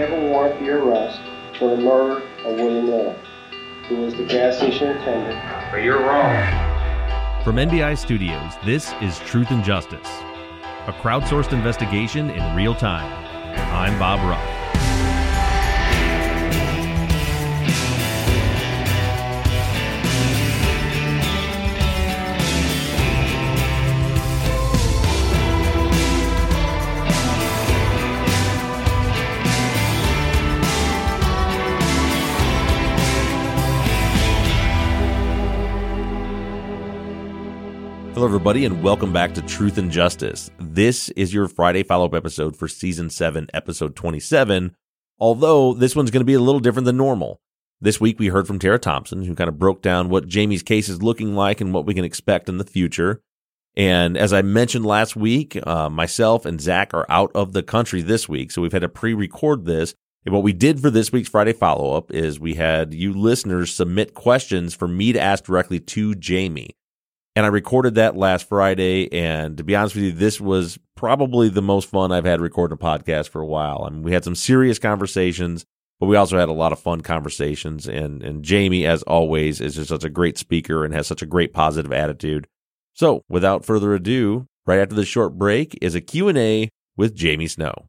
have a warrant for your arrest for the murder of William Miller, who was the gas station attendant. But you're wrong. From NBI Studios, this is Truth and Justice, a crowdsourced investigation in real time. I'm Bob Ruff. Hello, everybody, and welcome back to Truth and Justice. This is your Friday follow up episode for season 7, episode 27. Although this one's going to be a little different than normal. This week, we heard from Tara Thompson, who kind of broke down what Jamie's case is looking like and what we can expect in the future. And as I mentioned last week, uh, myself and Zach are out of the country this week, so we've had to pre record this. And what we did for this week's Friday follow up is we had you listeners submit questions for me to ask directly to Jamie. And I recorded that last Friday. And to be honest with you, this was probably the most fun I've had recording a podcast for a while. I mean, we had some serious conversations, but we also had a lot of fun conversations. And, and Jamie, as always, is just such a great speaker and has such a great positive attitude. So without further ado, right after this short break is a Q&A with Jamie Snow.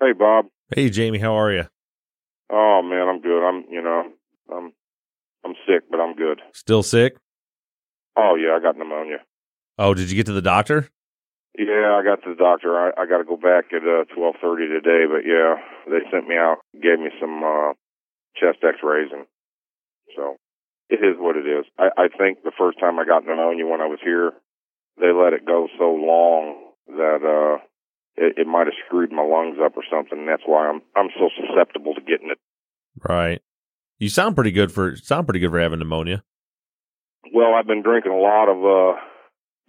Hey, Bob. Hey, Jamie, how are you? Oh man, I'm good. I'm, you know, I'm, I'm sick, but I'm good. Still sick? Oh yeah, I got pneumonia. Oh, did you get to the doctor? Yeah, I got to the doctor. I, I got to go back at uh, 12:30 today, but yeah, they sent me out, gave me some uh, chest X-rays, and so it is what it is. I, I think the first time I got pneumonia when I was here, they let it go so long that uh it, it might have screwed my lungs up or something. And that's why I'm I'm so susceptible to getting it. Right. You sound pretty good for sound pretty good for having pneumonia. Well, I've been drinking a lot of uh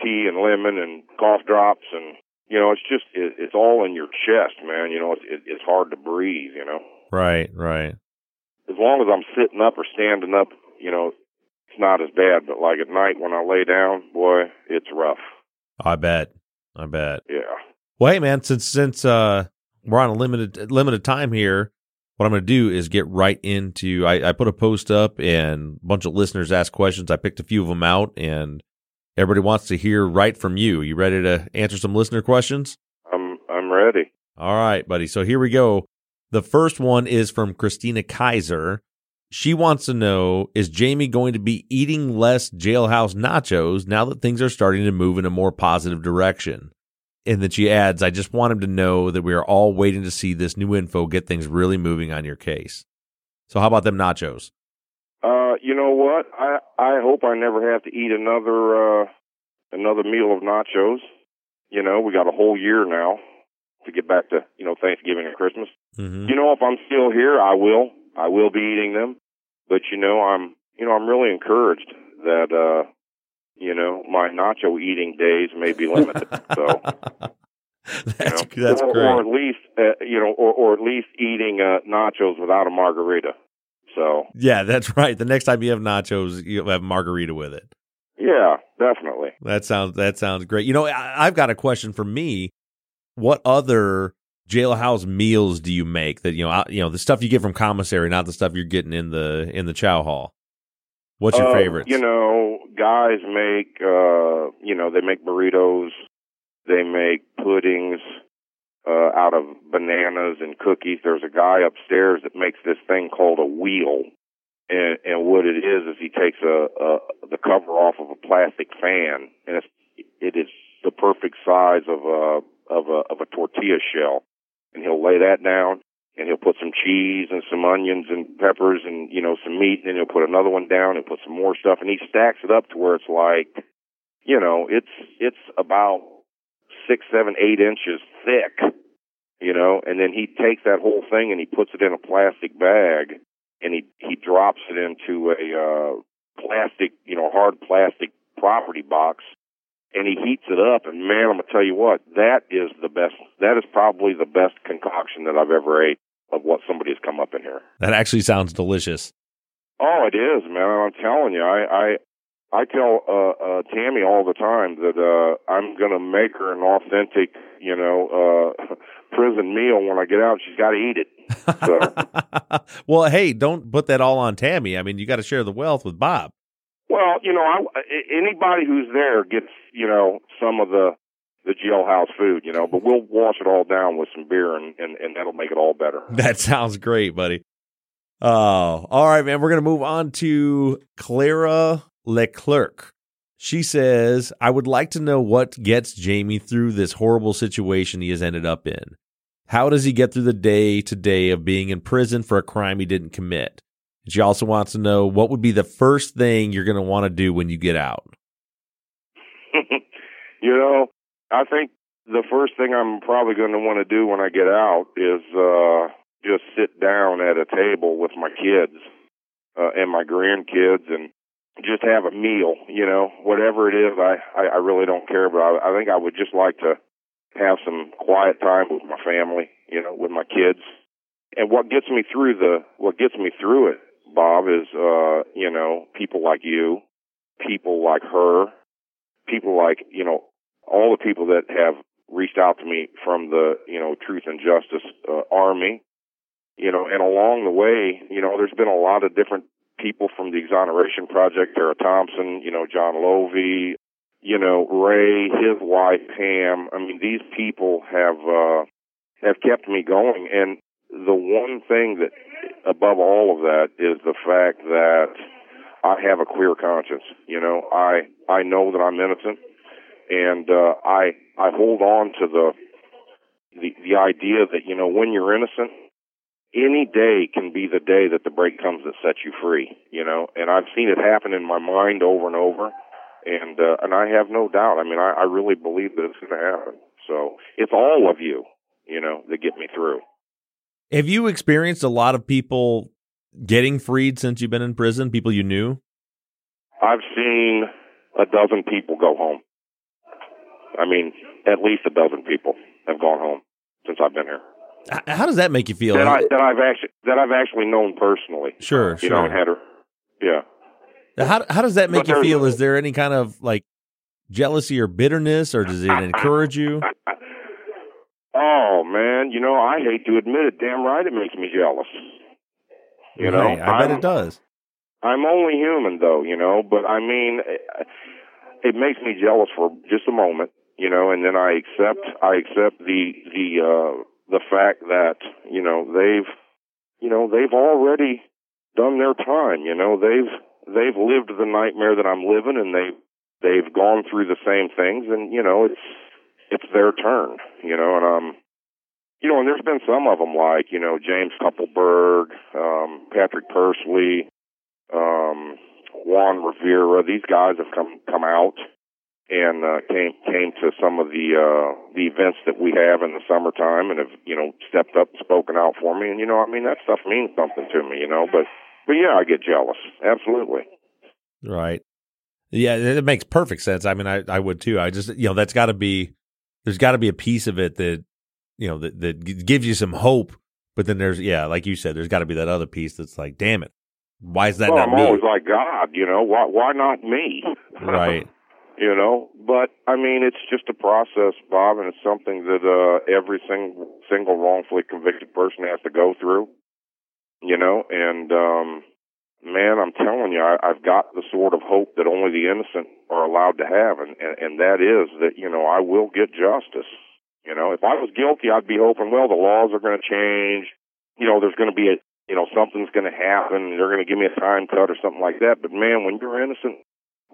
tea and lemon and cough drops, and you know, it's just it, it's all in your chest, man. You know, it's it, it's hard to breathe. You know. Right. Right. As long as I'm sitting up or standing up, you know, it's not as bad. But like at night when I lay down, boy, it's rough. I bet. I bet. Yeah. Well, hey man, since since uh we're on a limited limited time here, what I'm going to do is get right into. I, I put a post up and a bunch of listeners asked questions. I picked a few of them out, and everybody wants to hear right from you. You ready to answer some listener questions? I'm I'm ready. All right, buddy. So here we go. The first one is from Christina Kaiser. She wants to know Is Jamie going to be eating less jailhouse nachos now that things are starting to move in a more positive direction? And then she adds, I just want him to know that we are all waiting to see this new info get things really moving on your case. So, how about them nachos? Uh, you know what? I I hope I never have to eat another uh another meal of nachos. You know, we got a whole year now to get back to you know Thanksgiving and Christmas. Mm-hmm. You know, if I'm still here, I will. I will be eating them. But you know, I'm you know I'm really encouraged that uh you know my nacho eating days may be limited. so that's you know, that's or, great. or at least uh, you know, or or at least eating uh, nachos without a margarita. So yeah, that's right. The next time you have nachos, you'll have margarita with it. yeah, definitely. That sounds that sounds great. You know, I, I've got a question for me. What other jailhouse meals do you make that you know out- you know the stuff you get from commissary, not the stuff you're getting in the in the chow hall? What's your Uh, favorites? You know, guys make uh you know, they make burritos, they make puddings uh out of bananas and cookies. There's a guy upstairs that makes this thing called a wheel. And and what it is is he takes a, a the cover off of a plastic fan and it's it is the perfect size of a of a of a tortilla shell. And he'll lay that down and he'll put some cheese and some onions and peppers and you know some meat and then he'll put another one down and put some more stuff and he stacks it up to where it's like you know it's it's about six seven eight inches thick you know, and then he takes that whole thing and he puts it in a plastic bag and he he drops it into a uh, plastic, you know, hard plastic property box and he heats it up and man, I'm gonna tell you what, that is the best. That is probably the best concoction that I've ever ate of what somebody has come up in here. That actually sounds delicious. Oh, it is, man. I'm telling you, I I I tell uh, uh, Tammy all the time that uh, I'm going to make her an authentic, you know, uh, prison meal when I get out. She's got to eat it. So. well, hey, don't put that all on Tammy. I mean, you got to share the wealth with Bob. Well, you know, I, anybody who's there gets, you know, some of the the jailhouse food, you know, but we'll wash it all down with some beer and, and, and that'll make it all better. That sounds great, buddy. Oh, all right, man. We're going to move on to Clara Leclerc. She says, I would like to know what gets Jamie through this horrible situation he has ended up in. How does he get through the day to day of being in prison for a crime he didn't commit? She also wants to know what would be the first thing you're going to want to do when you get out. you know, I think the first thing I'm probably going to want to do when I get out is uh just sit down at a table with my kids uh, and my grandkids and just have a meal, you know, whatever it is. I, I, I really don't care, but I, I think I would just like to have some quiet time with my family, you know, with my kids. And what gets me through the, what gets me through it, Bob, is, uh, you know, people like you, people like her, people like, you know, all the people that have reached out to me from the, you know, Truth and Justice uh, Army, you know, and along the way, you know, there's been a lot of different people from the Exoneration Project, Tara Thompson, you know, Jon Loevy, you know, Ray, his wife Pam. I mean, these people have uh, have kept me going. And the one thing that, above all of that, is the fact that I have a clear conscience. You know, I I know that I'm innocent, and uh, I I hold on to the the the idea that you know when you're innocent any day can be the day that the break comes that sets you free, you know, and I've seen it happen in my mind over and over. And, uh, and I have no doubt. I mean, I, I really believe that it's going to happen. So it's all of you, you know, that get me through. Have you experienced a lot of people getting freed since you've been in prison? People you knew? I've seen a dozen people go home. I mean, at least a dozen people have gone home since I've been here. How does that make you feel? That, I, that I've actually that I've actually known personally. Sure, you sure. know, had her. Yeah. How how does that make But you feel? Is there any kind of like jealousy or bitterness, or does it encourage you? Oh man, you know I hate to admit it. Damn right, it makes me jealous. You know, I bet I'm- it does. I'm only human though, you know, but I mean, it, it makes me jealous for just a moment, you know, and then I accept, I accept the, the, uh, the fact that, you know, they've, you know, they've already done their time, you know, they've, they've lived the nightmare that I'm living and they, they've gone through the same things and, you know, it's, it's their turn, you know, and, um, you know, and there's been some of them like, you know, James Kluppelberg, um, Patrick Pursley, um, Juan Rivera. These guys have come come out and uh, came came to some of the uh, the events that we have in the summertime and have you know stepped up and spoken out for me. And you know, I mean, that stuff means something to me. You know, but but yeah, I get jealous. Absolutely. Right. Yeah, it makes perfect sense. I mean, I, I would too. I just, you know, that's got to be, there's got to be a piece of it that, you know, that, that gives you some hope. But then there's, yeah, like you said, there's got to be that other piece that's like, damn it, why is that well, not I'm me? always like, God, you know, why why not me? right. You know? But i mean it's just a process bob and it's something that uh every single single wrongfully convicted person has to go through you know? And um man i'm telling you I, i've got the sort of hope that only the innocent are allowed to have and, and and that is that you know i will get justice you know? If i was guilty i'd be hoping well the laws are going to change you know there's going to be a you know something's going to happen they're going to give me a time cut or something like that. But man when you're innocent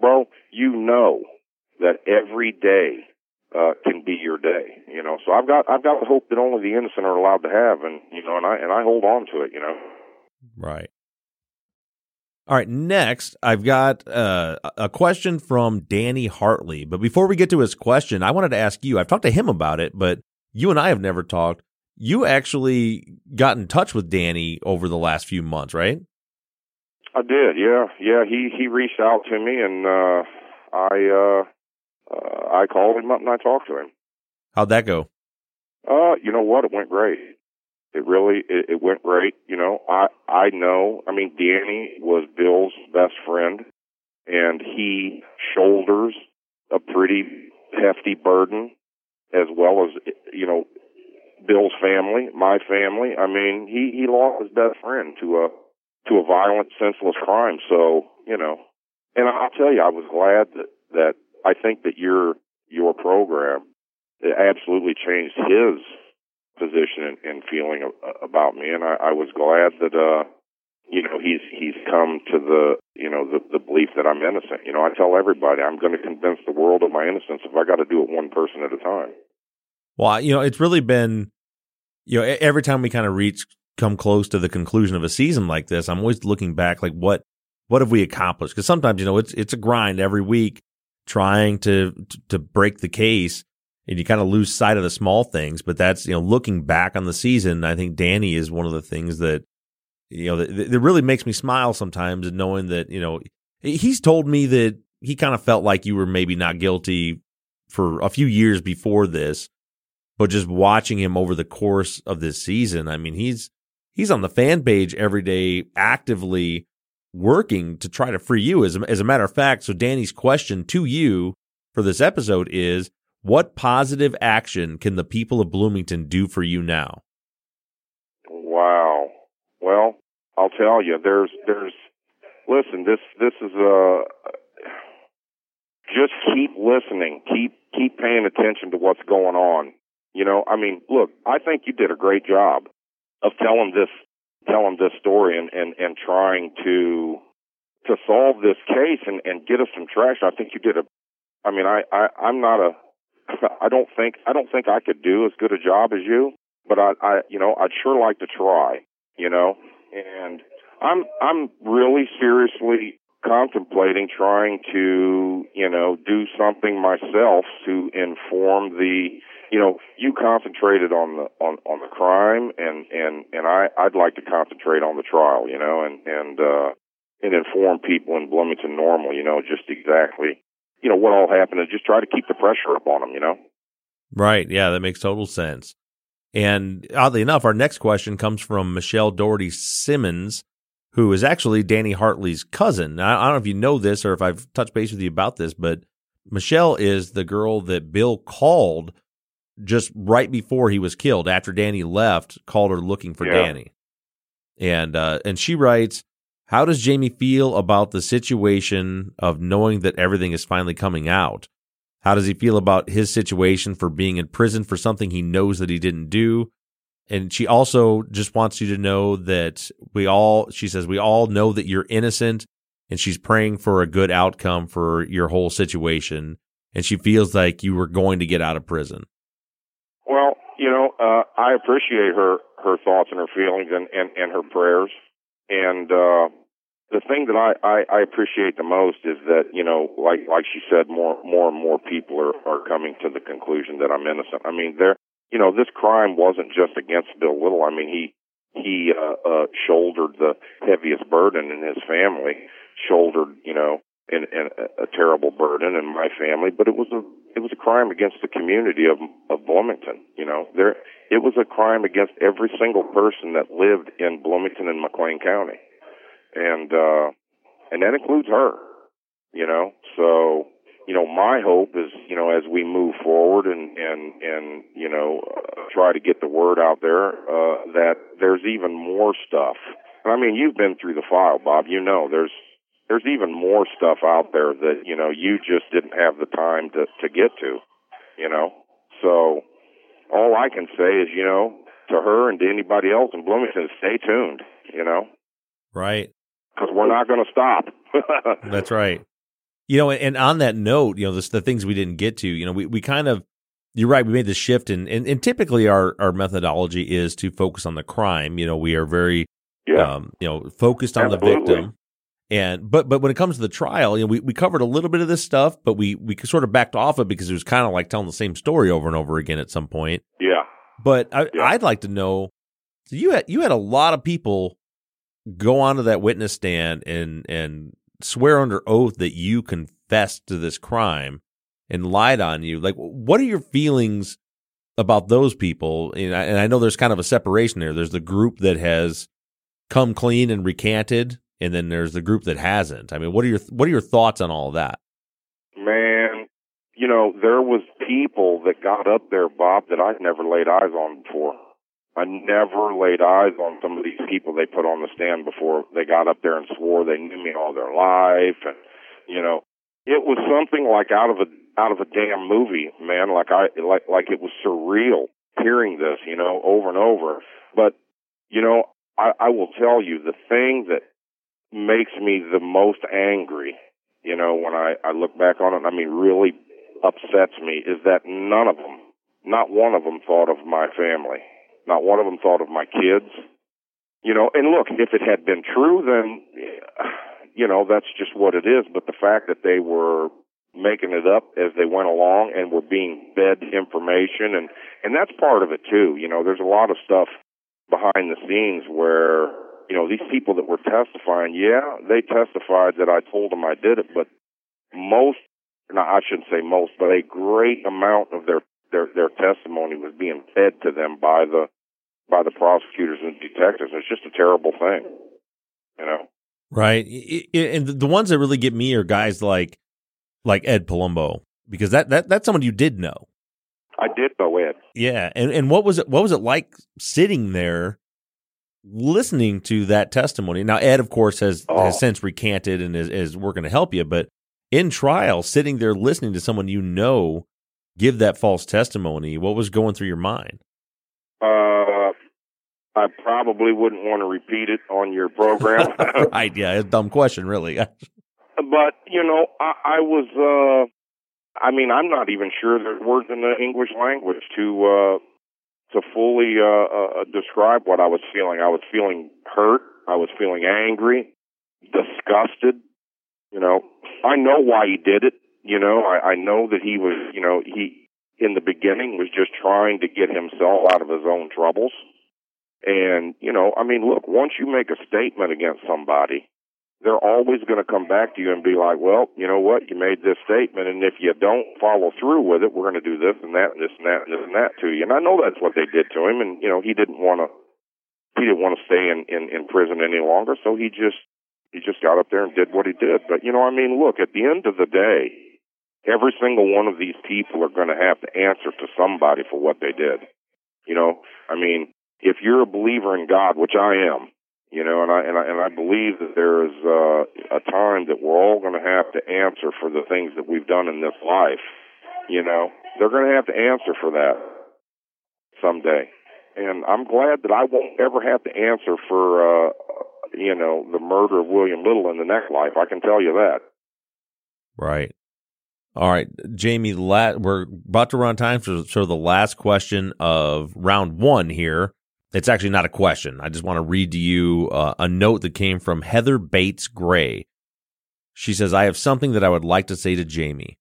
bro, you know that every day uh, can be your day. You know, so I've got I've got the hope that only the innocent are allowed to have, and you know, and I and I hold on to it. You know. Right. All right. Next, I've got uh, a question from Danny Hartley. But before we get to his question, I wanted to ask you. I've talked to him about it, but you and I have never talked. you actually got in touch with Danny over the last few months, right? I did, yeah, yeah. He he reached out to me, and uh, I uh, uh, I called him up and I talked to him. How'd that go? Uh, you know what? It went great. It really it, it went great. You know, I I know. I mean, Danny was Bill's best friend, and he shoulders a pretty hefty burden, as well as you know, Bill's family, my family. I mean, he he lost his best friend to a to a violent, senseless crime. So you know, and I'll tell you, I was glad that that I think that your your program absolutely changed his position and, feeling about me, and I, I was glad that uh, you know he's he's come to the you know the the belief that I'm innocent. You know, I tell everybody I'm going to convince the world of my innocence if I got to do it one person at a time. Well, you know, it's really been you know every time we kind of reach come close to the conclusion of a season like this, I'm always looking back like what what have we accomplished? Because sometimes you know it's it's a grind every week trying to to break the case and you kind of lose sight of the small things. But that's you know looking back on the season, I think Danny is one of the things that you know that, that really makes me smile sometimes, knowing that you know he's told me that he kind of felt like you were maybe not guilty for a few years before this, but just watching him over the course of this season, I mean he's he's on the fan page every day actively working to try to free you. As a, as a matter of fact, so Danny's question to you for this episode is what positive action can the people of Bloomington do for you now? Wow. Well, I'll tell you, there's, there's, listen, this, this is a, just keep listening, keep, keep paying attention to what's going on. You know, I mean, look, I think you did a great job of telling this, telling this story and, and, and trying to, to solve this case and, and get us some traction. I think you did a, I mean, I, I, I'm not a, I don't think I don't think I could do as good a job as you, but I, I you know I'd sure like to try, you know. And I'm I'm really seriously contemplating trying to you know do something myself to inform the you know you concentrated on the on on the crime and and and I I'd like to concentrate on the trial you know and and uh and inform people in Bloomington normal you know just exactly you know, what all happened and just try to keep the pressure up on them, you know? Right. Yeah, that makes total sense. And oddly enough, our next question comes from Michelle Doherty Simmons, who is actually Danny Hartley's cousin. Now, I don't know if you know this or if I've touched base with you about this, but Michelle is the girl that Bill called just right before he was killed. After Danny left, called her looking for yeah. Danny. And uh, and she writes, how does Jamie feel about the situation of knowing that everything is finally coming out? How does he feel about his situation for being in prison for something he knows that he didn't do? And she also just wants you to know that we all, she says, we all know that you're innocent and she's praying for a good outcome for your whole situation. And she feels like you were going to get out of prison. Well, you know, uh, I appreciate her, her thoughts and her feelings and, and, and her prayers. And uh, the thing that I, I, I appreciate the most is that you know, like like she said, more more and more people are are coming to the conclusion that I'm innocent. I mean, there, you know, this crime wasn't just against Bill Little. I mean, he he uh, uh, shouldered the heaviest burden in his family, shouldered you know, in, in a, a terrible burden in my family. But it was a it was a crime against the community of of Bloomington. You know, there it was a crime against every single person that lived in Bloomington and McLean County. And, uh, and that includes her, you know, so, you know, my hope is, you know, as we move forward and, and, and, you know, uh, try to get the word out there, uh, that there's even more stuff. I mean, you've been through the file, Bob. You know, there's, there's even more stuff out there that, you know, you just didn't have the time to, to get to, you know, so, all I can say is, you know, to her and to anybody else in Bloomington, stay tuned, you know? Right. Because we're not going to stop. That's right. You know, and on that note, you know, this, the things we didn't get to, you know, we, we kind of, you're right, we made the shift and, and, and typically our, our methodology is to focus on the crime. You know, we are very, yeah. um, you know, focused on Absolutely. the victim. And but but when it comes to the trial, you know, we, we covered a little bit of this stuff, but we we sort of backed off it because it was kind of like telling the same story over and over again at some point. Yeah. But I, Yeah. I'd like to know. So you had you had a lot of people go onto that witness stand and and swear under oath that you confessed to this crime and lied on you. Like, what are your feelings about those people? And I, and I know there's kind of a separation there. There's the group that has come clean and recanted, and then there's the group that hasn't. I mean, what are your what are your thoughts on all of that? Man, you know, there was people that got up there, Bob, that I'd never laid eyes on before. I never laid eyes on some of these people they put on the stand before they got up there and swore they knew me all their life and you know, it was something like out of a out of a damn movie, man, like I like like it was surreal hearing this, you know, over and over. But you know, I, I will tell you the thing that makes me the most angry you know, when I, I look back on it, I mean, really upsets me is that none of them, not one of them thought of my family. Not one of them thought of my kids. You know, and look, if it had been true, then, you know, that's just what it is. But the fact that they were making it up as they went along and were being fed information and, and that's part of it too. You know, there's a lot of stuff behind the scenes where you know, these people that were testifying, yeah, they testified that I told them I did it, but most, no, I shouldn't say most, but a great amount of their, their, their testimony was being fed to them by the, by the prosecutors and detectives. It's just a terrible thing, you know? Right. And the ones that really get me are guys like like Ed Palumbo because that, that that's someone you did know. I did know Ed. Yeah. And and what was it what was it like sitting there listening to that testimony? Now Ed of course has Oh. has since recanted and is, is working to help you, but in trial, sitting there listening to someone you know give that false testimony, what was going through your mind? Uh, I probably wouldn't want to repeat it on your program. right, yeah, it's a dumb question, really. but you know, I, I was. uh I mean, I'm not even sure there's words in the English language to uh to fully uh, uh describe what I was feeling. I was feeling hurt. I was feeling angry, disgusted. You know, I know why he did it. You know, I, I know that he was. You know, he in the beginning was just trying to get himself out of his own troubles. And, you know, I mean, look, once you make a statement against somebody, they're always going to come back to you and be like, well, you know what? You made this statement, and if you don't follow through with it, we're going to do this and that and this and that and this and that to you. And I know that's what they did to him, and you know, he didn't want to. He didn't want to stay in, in in prison any longer, so he just he just got up there and did what he did. But you know, I mean, look, at the end of the day, every single one of these people are going to have to answer to somebody for what they did. You know, I mean, if you're a believer in God, which I am, you know, and I and I and I believe that there is uh, a time that we're all going to have to answer for the things that we've done in this life. You know, they're going to have to answer for that someday, and I'm glad that I won't ever have to answer for, uh, you know, the murder of William Little in the next life. I can tell you that. Right. All right, Jamie. La- we're about to run time for sort of the last question of round one here. It's actually not a question. I just want to read to you uh, a note that came from Heather Bates Gray. She says, "I have something that I would like to say to Jamie.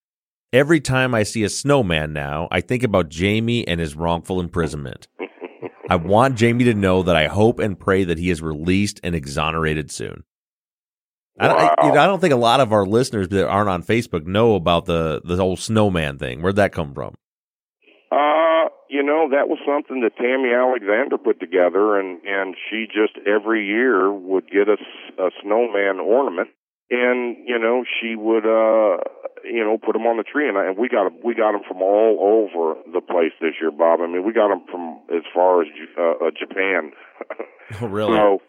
Every time I see a snowman now, I think about Jamie and his wrongful imprisonment. I want Jamie to know that I hope and pray that he is released and exonerated soon." I, don't, I, you know, I don't think a lot of our listeners that aren't on Facebook know about the the whole snowman thing. Where'd that come from? Uh, you know, that was something that Tammy Alexander put together, and and she just every year would get us a snowman ornament, and you know she would uh you know put them on the tree, and, I, and we got 'em- we got them from all over the place this year, Bob. I mean, we got them from as far as uh, uh, Japan. Oh, really? So,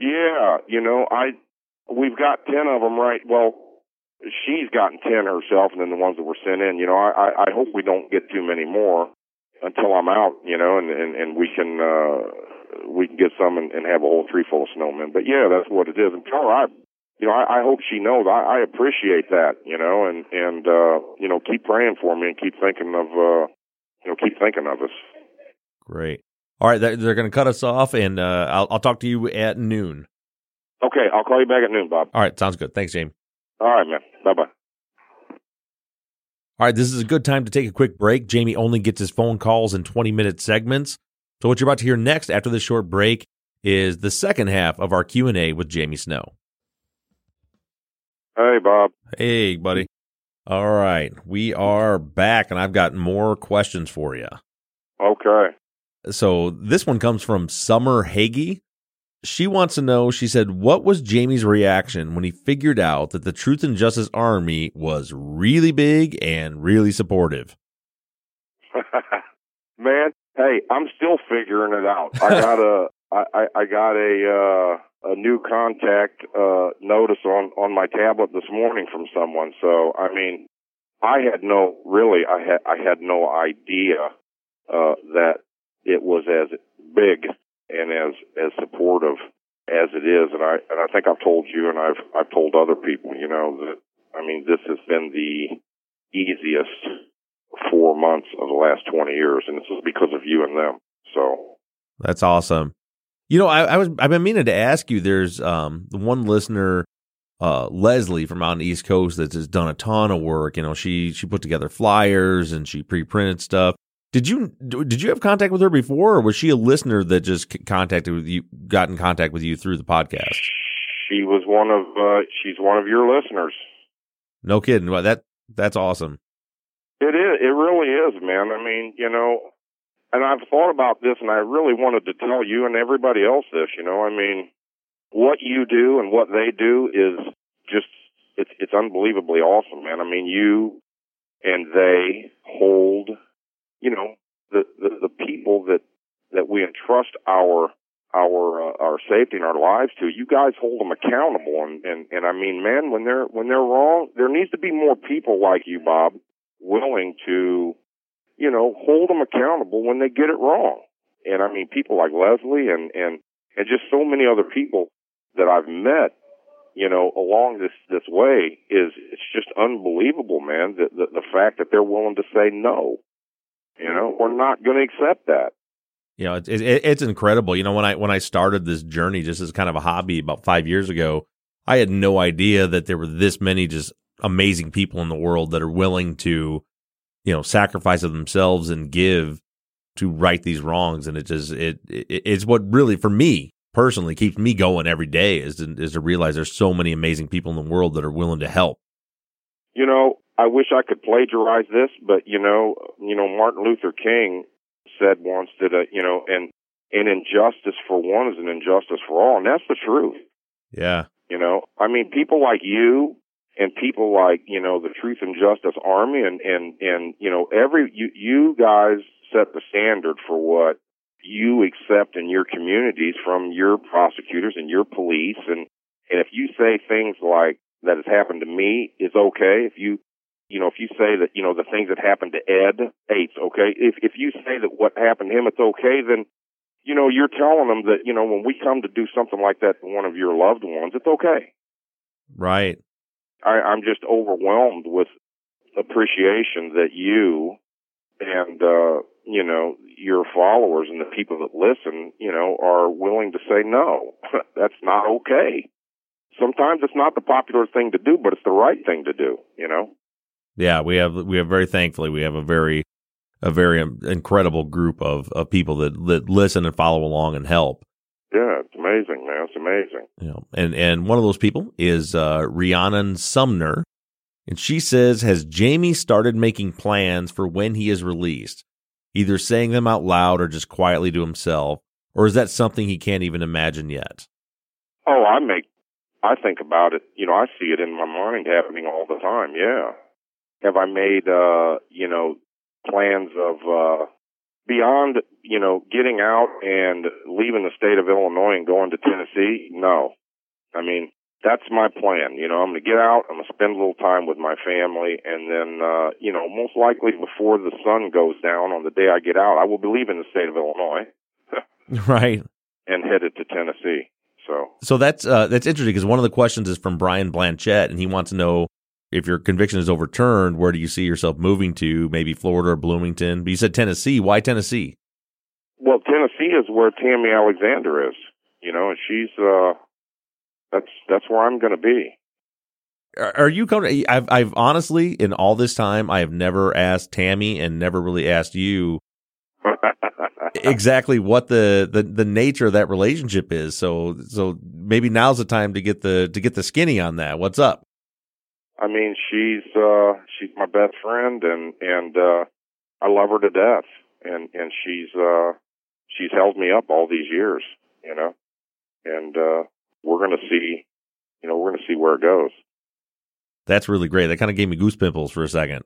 yeah, you know, I we've got ten of them right. Well, she's gotten ten herself, and then the ones that were sent in. You know, I I, hope we don't get too many more until I'm out. You know, and and, and we can uh we can get some and, and have a whole tree full of snowmen. But yeah, that's what it is. And tell her I. You know, I, I hope she knows. I, I appreciate that. You know, and and uh, you know, keep praying for me and keep thinking of, uh, you know, keep thinking of us. Great. All right, they're, they're going to cut us off, and uh, I'll I'll talk to you at noon. Okay, I'll call you back at noon, Bob. All right, sounds good. Thanks, Jamie. All right, man. Bye bye. All right, this is a good time to take a quick break. Jamie only gets his phone calls in 20 minute segments. So what you're about to hear next after this short break is the second half of our Q&A with Jamie Snow. Hey, Bob. Hey, buddy. All right, we are back and I've got more questions for you. Okay. So this one comes from Summer Hagee. She wants to know, she said, what was Jamie's reaction when he figured out that the Truth and Justice Army was really big and really supportive? Man, hey, I'm still figuring it out. I got a, I, I, I got a, uh, a new contact, uh, notice on, on my tablet this morning from someone. So, I mean, I had no, really, I had, I had no idea, uh, that it was as big and as as supportive as it is. And I and I think I've told you, and I've I've told other people, you know, that I mean, this has been the easiest four months of the last twenty years, and this is because of you and them. So that's awesome. You know, I, I was I've been meaning to ask you. There's um the one listener uh, Leslie from out on the East Coast that has done a ton of work. You know, she she put together flyers and she pre-printed stuff. Did you did you have contact with her before, or was she a listener that just contacted with you, got in contact with you through the podcast? She was one of uh, she's one of your listeners. No kidding. Well, that that's awesome. It is. It really is, man. I mean, you know, and I've thought about this, and I really wanted to tell you and everybody else this. You know, I mean, what you do and what they do is just it's it's unbelievably awesome, man. I mean, you and they hold you know, the, the, the people that, that we entrust our, our, uh, our safety and our lives to, you guys hold them accountable. And, and, and I mean, man, when they're, when they're wrong, there needs to be more people like you, Bob, willing to, you know, hold them accountable when they get it wrong. And I mean, people like Leslie and, and, and just so many other people that I've met, you know, along this, this way is, it's just unbelievable, man, the, the, the fact that they're willing to say no. You know, we're not going to accept that. You know, it's it, it's incredible. You know, when I when I started this journey just as kind of a hobby about five years ago, I had no idea that there were this many just amazing people in the world that are willing to, you know, sacrifice of themselves and give to right these wrongs. And it just it, it it's what really for me personally keeps me going every day is to, is to realize there's so many amazing people in the world that are willing to help. You know, I wish I could plagiarize this, but you know, you know, Martin Luther King said once that, uh, you know, and an injustice for one is an injustice for all, and that's the truth. Yeah. You know, I mean, people like you and people like, you know, the Truth and Justice Army and, and, and, you know, every, you, you guys set the standard for what you accept in your communities from your prosecutors and your police. And, and if you say things like, that has happened to me is okay. If you you know, if you say that, you know, the things that happened to Ed Ates, okay, if, if you say that what happened to him, it's okay, then, you know, you're telling them that, you know, when we come to do something like that to one of your loved ones, it's okay. Right. I, I'm just overwhelmed with appreciation that you and, uh, you know, your followers and the people that listen, you know, are willing to say no. That's not okay. Sometimes it's not the popular thing to do, but it's the right thing to do, you know? Yeah, we have we have very thankfully we have a very a very incredible group of, of people that, that listen and follow along and help. Yeah, it's amazing, man. It's amazing. Know, and and one of those people is uh, Rhiannon Sumner, and she says, "Has Jamie started making plans for when he is released, either saying them out loud or just quietly to himself, or is that something he can't even imagine yet?" Oh, I make, I think about it. You know, I see it in my mind happening all the time. Yeah, have I made, uh, you know, plans of, uh, beyond, you know, getting out and leaving the state of Illinois and going to Tennessee? No. I mean, that's my plan. You know, I'm going to get out, I'm going to spend a little time with my family, and then, uh, you know, most likely before the sun goes down on the day I get out, I will be leaving the state of Illinois. right. And headed to Tennessee. So, so that's uh, that's interesting because one of the questions is from Brian Blanchett, and he wants to know if your conviction is overturned, where do you see yourself moving to? Maybe Florida or Bloomington. But you said Tennessee. Why Tennessee? Well, Tennessee is where Tammy Alexander is. You know, and she's uh, that's that's where I'm going to be. Are, are you coming? I've I've honestly in all this time I have never asked Tammy and never really asked you exactly what the, the the nature of that relationship is. So so maybe now's the time to get the to get the skinny on that. What's up? I mean, she's uh she's my best friend and and uh I love her to death. And and she's uh she's held me up all these years, you know. And uh we're going to see you know, we're going to see where it goes. That's really great. That kind of gave me goose pimples for a second.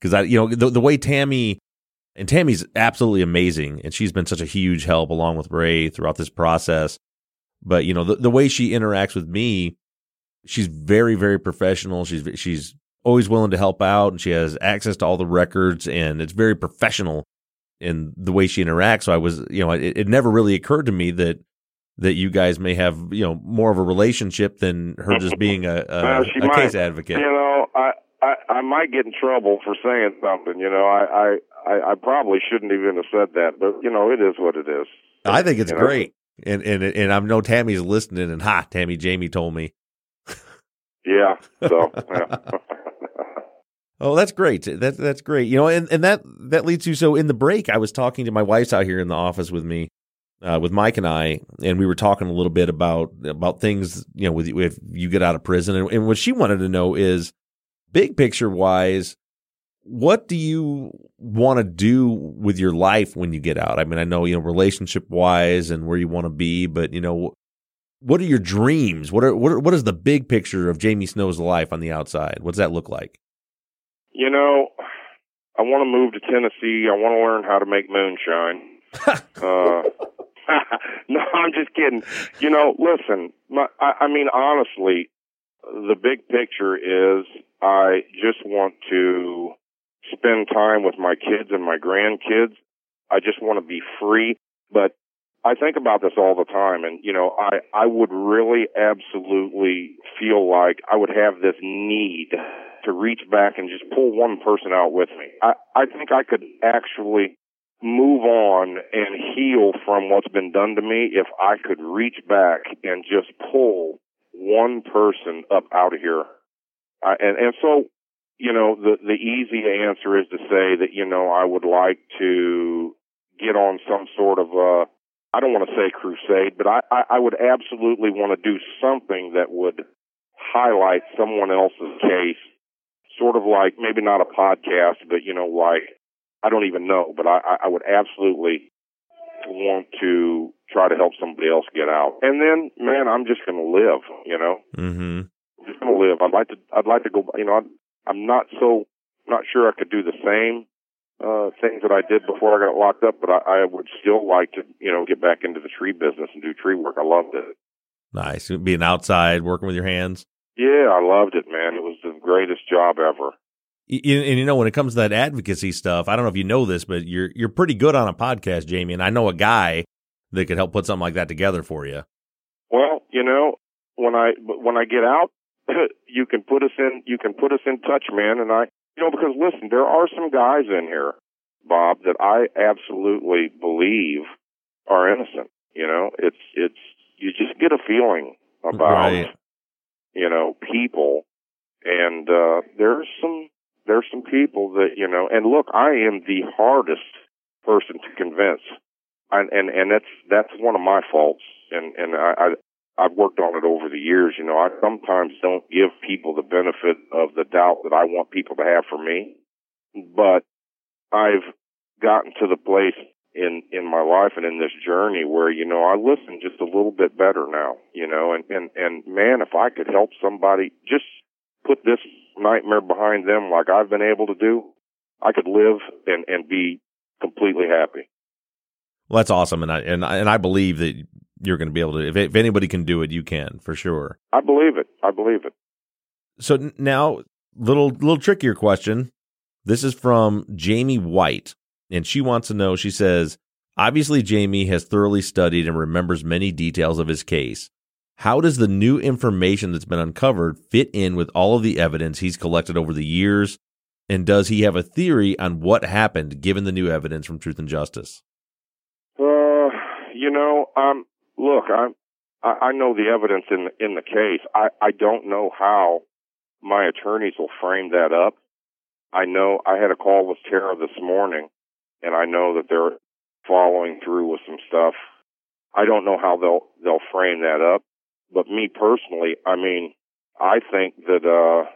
Cuz I you know, the the way Tammy and Tammy's absolutely amazing, and she's been such a huge help along with Ray throughout this process. But you know, the, the way she interacts with me, she's very, very professional. She's she's always willing to help out, and she has access to all the records, and it's very professional in the way she interacts. So I was, you know, it, it never really occurred to me that that you guys may have, you know, more of a relationship than her just being a, a, Well, a might. case advocate. You know, I, I I might get in trouble for saying something. You know, I I I, probably shouldn't even have said that, but you know, it is what it is. I think it's You know? great. And and and I know Tammy's listening and ha, Tammy Jamie told me. Yeah. So. yeah. Oh, that's great. That that's great. You know, and, and that that leads to so in the break I was talking to my wife's out here in the office with me, uh, with Mike and I, and we were talking a little bit about about things, you know, with if you get out of prison and, and what she wanted to know is big picture wise, what do you want to do with your life when you get out? I mean, I know, you know, relationship wise and where you want to be, but you know, what are your dreams? What are what are, what is the big picture of Jamie Snow's life on the outside? What does that look like? You know, I want to move to Tennessee. I want to learn how to make moonshine. uh, no, I'm just kidding. You know, listen, my, I, I mean, honestly, the big picture is I just want to spend time with my kids and my grandkids. I just want to be free, but I think about this all the time and you know, I I would really absolutely feel like I would have this need to reach back and just pull one person out with me. I I think I could actually move on and heal from what's been done to me if I could reach back and just pull one person up out of here. I, and and so you know the the easy answer is to say that you know I would like to get on some sort of uh I don't want to say crusade, but I, I, I would absolutely want to do something that would highlight someone else's case, sort of like maybe not a podcast, but you know, like I don't even know, but I, I would absolutely want to try to help somebody else get out. And then, man, I'm just going to live, you know, Mm-hmm. I'm just going to live. I'd like to, I'd like to go, you know, I'm, I'm not so, not sure I could do the same, uh, things that I did before I got locked up, but I, I would still like to, you know, get back into the tree business and do tree work. I loved it. Nice. Being outside, working with your hands. Yeah, I loved it, man. It was the greatest job ever. Y- y- And you know, when it comes to that advocacy stuff, I don't know if you know this, but you're you're pretty good on a podcast, Jamie. And I know a guy that could help put something like that together for you. Well, you know, when I when I get out, you can put us in you can put us in touch, man. And I, you know, because listen, there are some guys in here, Bob, that I absolutely believe are innocent. You know, it's it's you just get a feeling about Right. you know people, and uh there's some there's some people that you know. And look, I am the hardest person to convince, and and and that's that's one of my faults, and and I. I've worked on it over the years. You know, I sometimes don't give people the benefit of the doubt that I want people to have for me, but I've gotten to the place in in my life and in this journey where you know I listen just a little bit better now. You know, and and and man, if I could help somebody just put this nightmare behind them like I've been able to do, I could live and and be completely happy. Well, that's awesome, and I and I, and I believe that you're going to be able to. If, if anybody can do it, you can for sure. I believe it. I believe it. So now, little little trickier question. This is from Jamie White, and she wants to know. She says, obviously, Jamie has thoroughly studied and remembers many details of his case. How does the new information that's been uncovered fit in with all of the evidence he's collected over the years? And does he have a theory on what happened given the new evidence from Truth and Justice? You know, um, look, I'm, I, I know the evidence in the, in the case. I I don't know how my attorneys will frame that up. I know I had a call with Tara this morning, and I know that they're following through with some stuff. I don't know how they'll they'll frame that up, but me personally, I mean, I think that uh,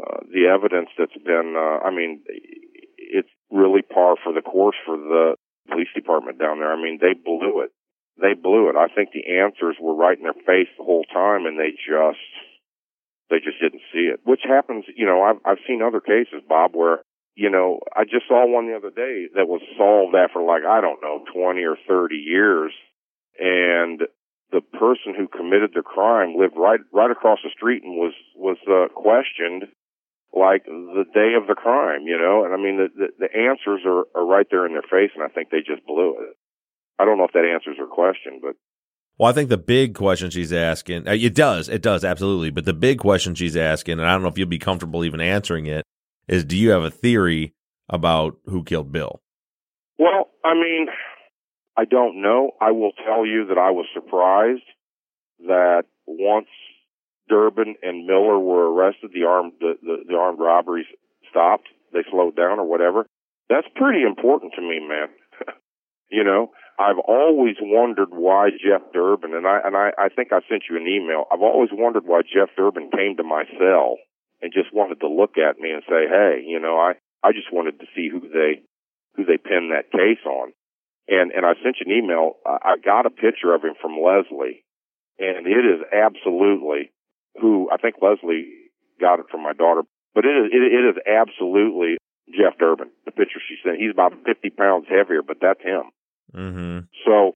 uh, the evidence that's been, uh, I mean, it's really par for the course for the police department down there. I mean, they blew it. They blew it. I think the answers were right in their face the whole time, and they just they just didn't see it. Which happens, you know. I've I've seen other cases, Bob, where you know I just saw one the other day that was solved after like I don't know twenty or thirty years, and the person who committed the crime lived right right across the street and was was uh, questioned like the day of the crime, you know. And I mean, the, the the answers are are right there in their face, and I think they just blew it. I don't know if that answers her question, but well, I think the big question she's asking, uh, it does, it does, absolutely. But the big question she's asking, and I don't know if you'll be comfortable even answering it, is do you have a theory about who killed Bill? Well, I mean, I don't know. I will tell you that I was surprised that once Durbin and Miller were arrested, the armed the, the, the armed robberies stopped. They slowed down or whatever. That's pretty important to me, man. you know, I've always wondered why Jeff Durbin, and I and I, I think I sent you an email. I've always wondered why Jeff Durbin came to my cell and just wanted to look at me and say, "Hey, you know, I I just wanted to see who they who they pinned that case on." And and I sent you an email. I, I got a picture of him from Leslie, and it is absolutely who I think Leslie got it from my daughter, but it is it, it is absolutely Jeff Durbin. The picture she sent. He's about 50 pounds heavier, but that's him. Mm-hmm. So,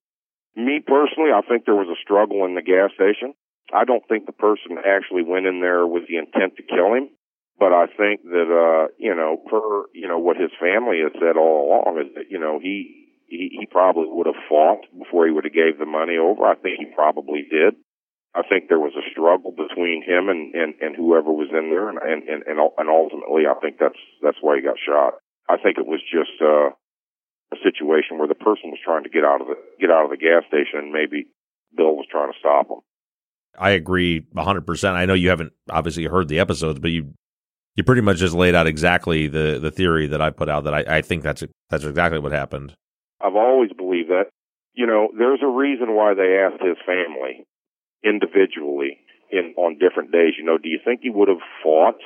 me personally, I think there was a struggle in the gas station. I don't think the person actually went in there with the intent to kill him, but I think that uh, you know, per you know what his family has said all along is that you know he he, he probably would have fought before he would have gave the money over. I think he probably did. I think there was a struggle between him and and, and whoever was in there, and and and and ultimately, I think that's that's why he got shot. I think it was just uh, a situation where the person was trying to get out of the get out of the gas station and maybe Bill was trying to stop him. I agree a 100%. I know you haven't obviously heard the episodes, but you you pretty much just laid out exactly the the theory that I put out that I, I think that's that's exactly what happened. I've always believed that. You know, there's a reason why they asked his family individually in on different days, you know, do you think he would have fought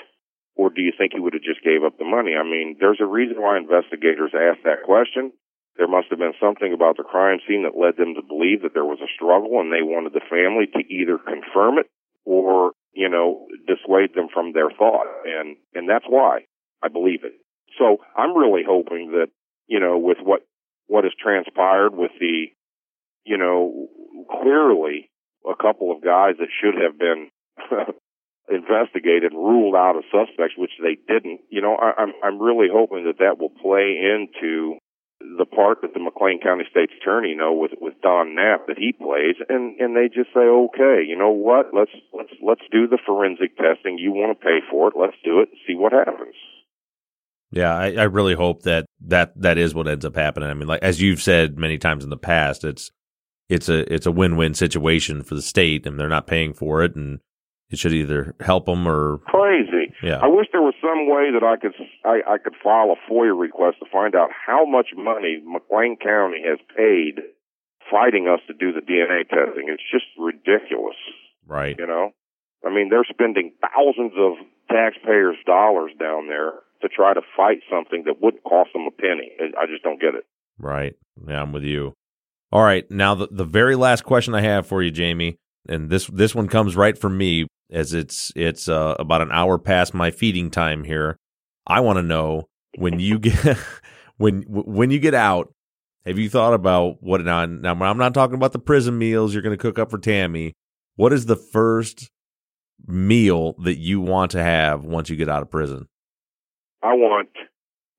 or do you think he would have just gave up the money? I mean, there's a reason why investigators asked that question. There must have been something about the crime scene that led them to believe that there was a struggle and they wanted the family to either confirm it or, you know, dissuade them from their thought. And, and that's why I believe it. So I'm really hoping that, you know, with what, what has transpired with the, you know, clearly a couple of guys that should have been investigated ruled out as suspects, which they didn't. You know, I, I'm I'm really hoping that that will play into the part that the McLean County State's Attorney you know with with Don Knapp that he plays, and and they just say, okay, you know what? Let's let's let's do the forensic testing. You want to pay for it? Let's do it and see what happens. Yeah, I, I really hope that that that is what ends up happening. I mean, like as you've said many times in the past, it's it's a it's a win win situation for the state, and they're not paying for it, and it should either help them or crazy. Yeah. I wish there was some way that I could I, I could file a FOIA request to find out how much money McLean County has paid fighting us to do the DNA testing. It's just ridiculous. Right. You know, I mean, they're spending thousands of taxpayers' dollars down there to try to fight something that wouldn't cost them a penny. I just don't get it. Right. Yeah, I'm with you. All right. Now, the, the very last question I have for you, Jamie, and this this one comes right from me as it's it's uh, about an hour past my feeding time here. I want to know when you get when when you get out. Have you thought about what now? Now I'm not talking about the prison meals you're going to cook up for Tammy. What is the first meal that you want to have once you get out of prison? I want,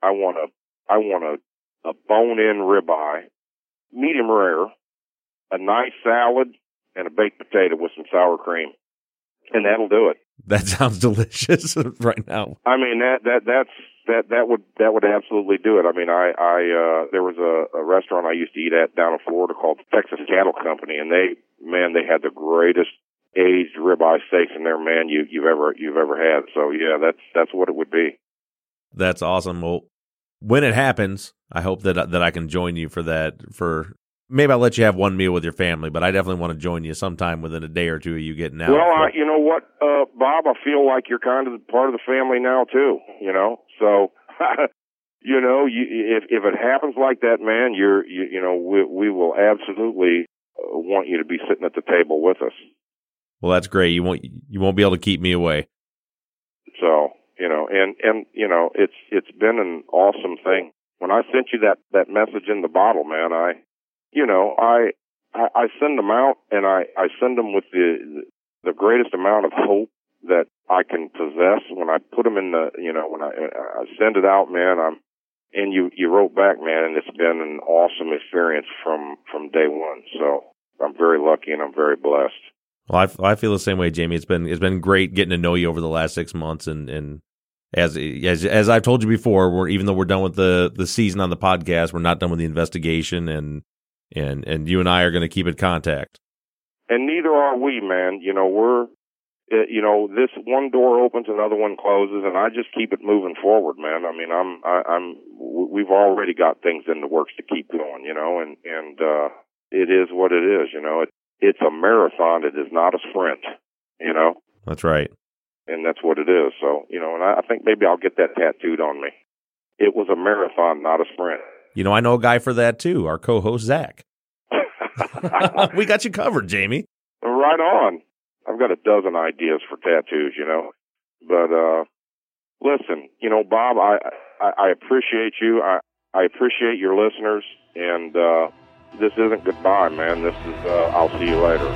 I want a, I want a, a bone-in ribeye, medium rare, a nice salad, and a baked potato with some sour cream and that'll do it. That sounds delicious right now. I mean that that that's that that would that would absolutely do it. I mean, I I uh there was a, a restaurant I used to eat at down in Florida called Texas Cattle Company, and they man they had the greatest aged ribeye steaks in there, man, you you've ever you've ever had. So yeah, that's that's what it would be. That's awesome. Well, when it happens, I hope that that I can join you for that. For maybe I'll let you have one meal with your family, but I definitely want to join you sometime within a day or two of you getting out. Well, I, you know what, uh, Bob, I feel like you're kind of part of the family now too. You know, so. you know, you, if if it happens like that, man, you're you, you know we we will absolutely uh, want you to be sitting at the table with us. Well, that's great. You won't you won't be able to keep me away. So you know, and and you know, it's it's been an awesome thing. When I sent you that that message in the bottle, man, I, you know, I I, I send them out, and I I send them with the the greatest amount of hope that I can possess. When I put them in the, you know, when I I send it out, man, I'm and you you wrote back, man, and it's been an awesome experience from from day one. So I'm very lucky and I'm very blessed. Well, I, I feel the same way, Jamie. It's been it's been great getting to know you over the last six months, and and as as as I've told you before, we're even though we're done with the the season on the podcast, we're not done with the investigation, and and and you and I are going to keep in contact. And neither are we, man. You know, we're uh, you know this one door opens, another one closes, and I just keep it moving forward, man. I mean, I'm I, I'm we've already got things in the works to keep going, you know, and and uh it is what it is, you know. It, it's a marathon. It is not a sprint. You know. That's right. And that's what it is. So you know, and I, I think maybe I'll get that tattooed on me. It was a marathon, not a sprint. You know, I know a guy for that too. Our co-host Zach. we got you covered, Jamie. Right on. I've got a dozen ideas for tattoos, you know. But uh listen, you know, Bob, I I, I appreciate you. I I appreciate your listeners and uh this isn't goodbye, man. This is uh, I'll see you later.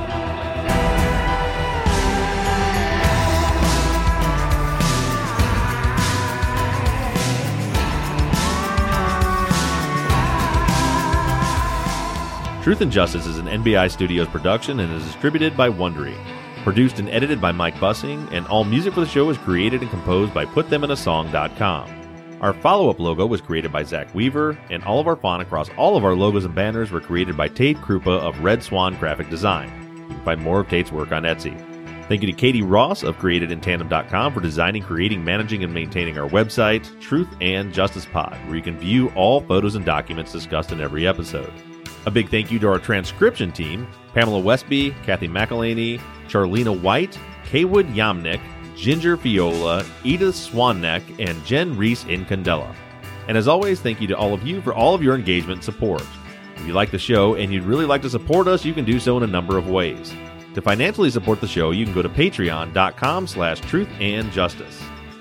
Truth and Justice is an NBI Studios production and is distributed by Wondery. Produced and edited by Mike Bussing, and all music for the show is created and composed by PutThemInASong.com. Our follow up logo was created by Zach Weaver, and all of our font across all of our logos and banners were created by Tate Krupa of Red Swan Graphic Design. You can find more of Tate's work on Etsy. Thank you to Katie Ross of CreatedInTandem.com for designing, creating, managing, and maintaining our website, Truth and Justice Pod, where you can view all photos and documents discussed in every episode. A big thank you to our transcription team Pamela Westby, Kathy McElhaney, Charlena White, Kaywood Yamnick, Ginger Fiola, Edith Swanneck, and Jen Reese in Candela. And as always, thank you to all of you for all of your engagement and support. If you like the show and you'd really like to support us, you can do so in a number of ways. To financially support the show, you can go to patreon.com slash truth and justice.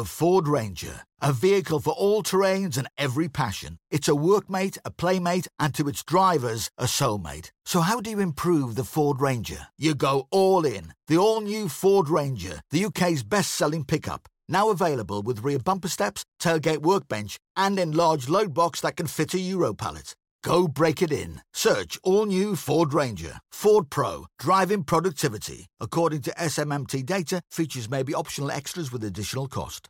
The Ford Ranger, a vehicle for all terrains and every passion. It's a workmate, a playmate, and to its drivers, a soulmate. So, how do you improve the Ford Ranger? You go all in. The all new Ford Ranger, the UK's best selling pickup. Now available with rear bumper steps, tailgate workbench, and enlarged load box that can fit a Euro pallet. Go break it in. Search all new Ford Ranger. Ford Pro. Driving productivity. According to SMMT data, features may be optional extras with additional cost.